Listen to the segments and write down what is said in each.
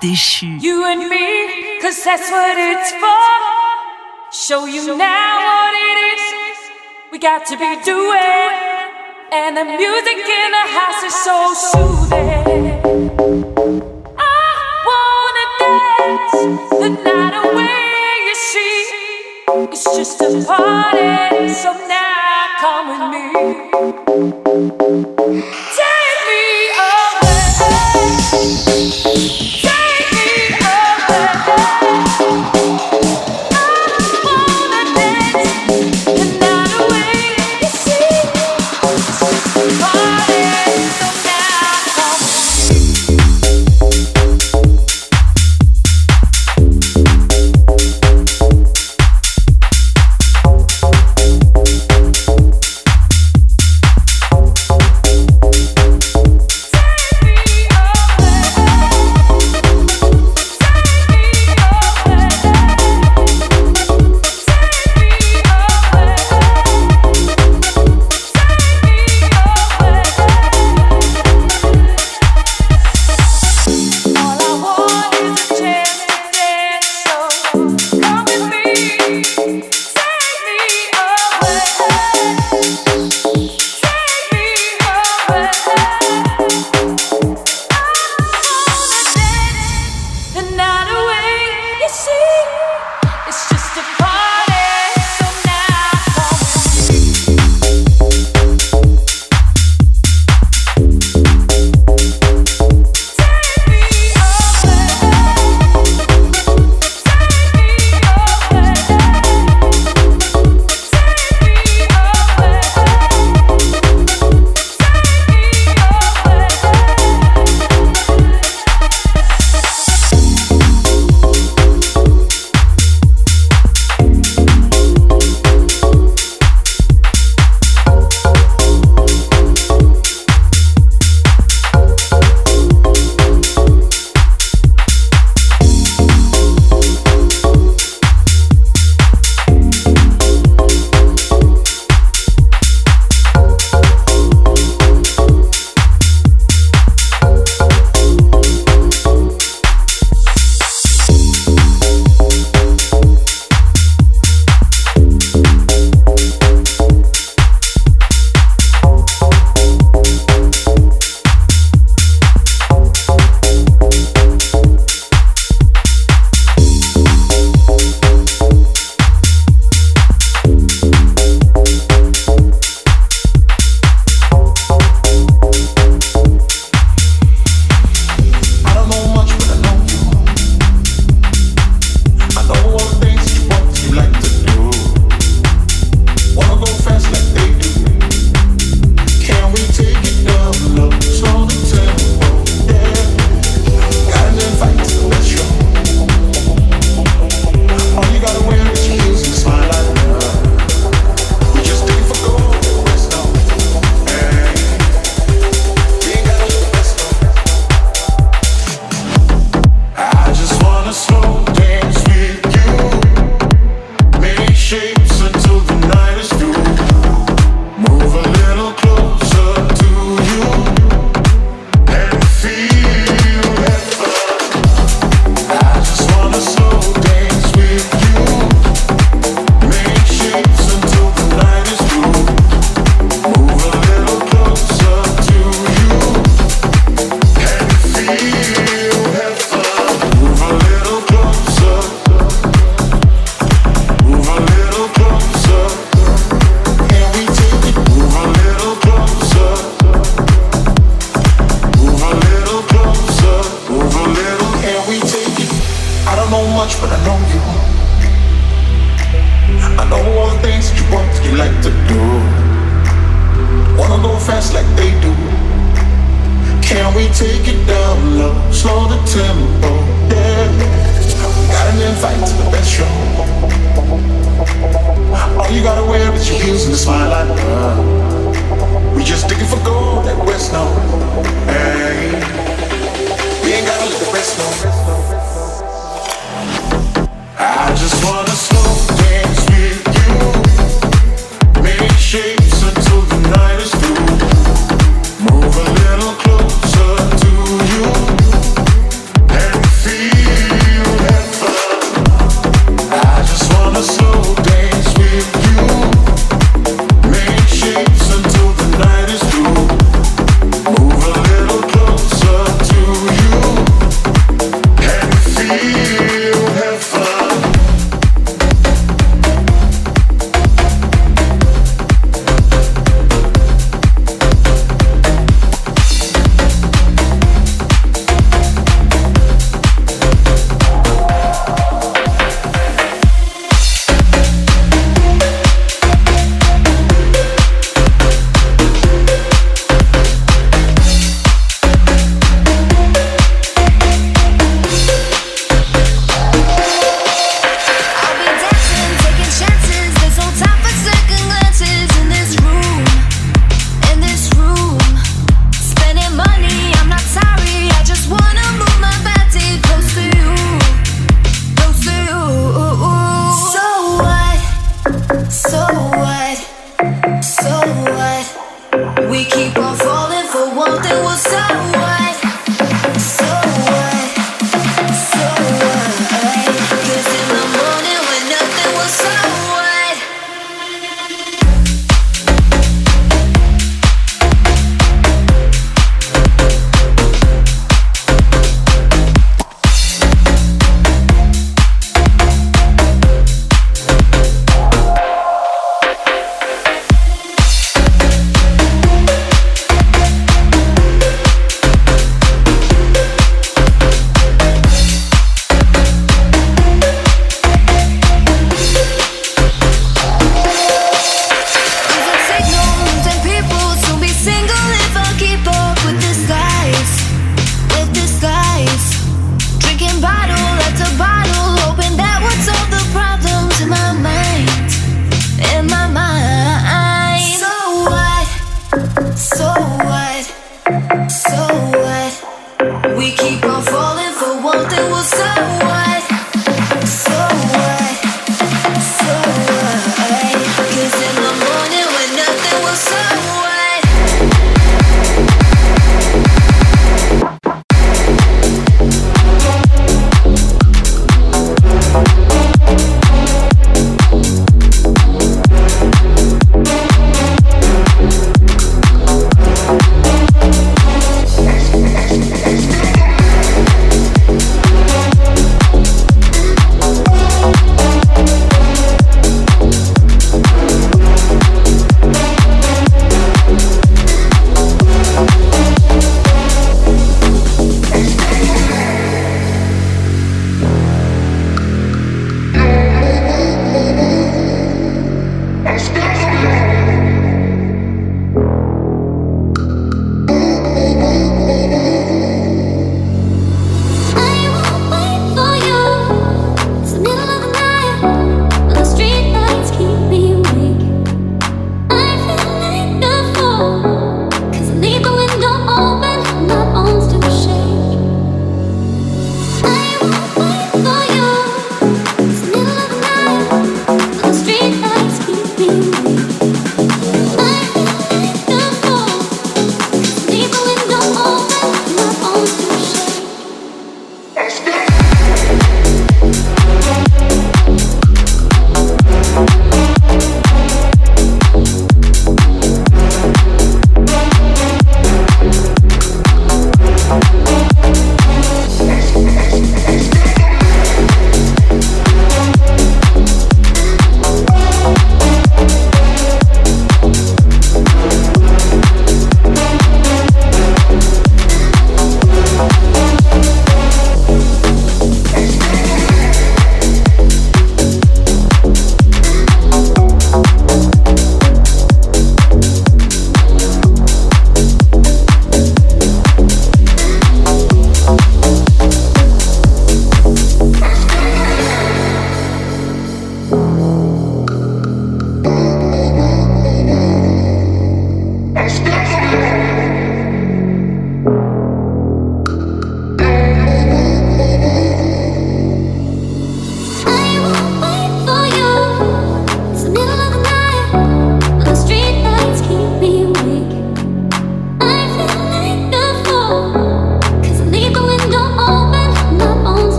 déchu. You and me, cause that's what it's for. Show you now what it is we got to be doing. And the music in the house is so soothing. I wanna dance the night away, you see. It's just a party, so now come with me.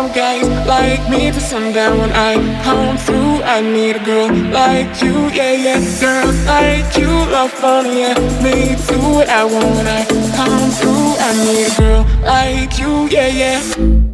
Some guys like me for sundown when I come through. I need a girl like you, yeah, yeah. Girls like you love fun, yeah. Me do what I want when I come through. I need a girl like you, yeah, yeah.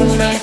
una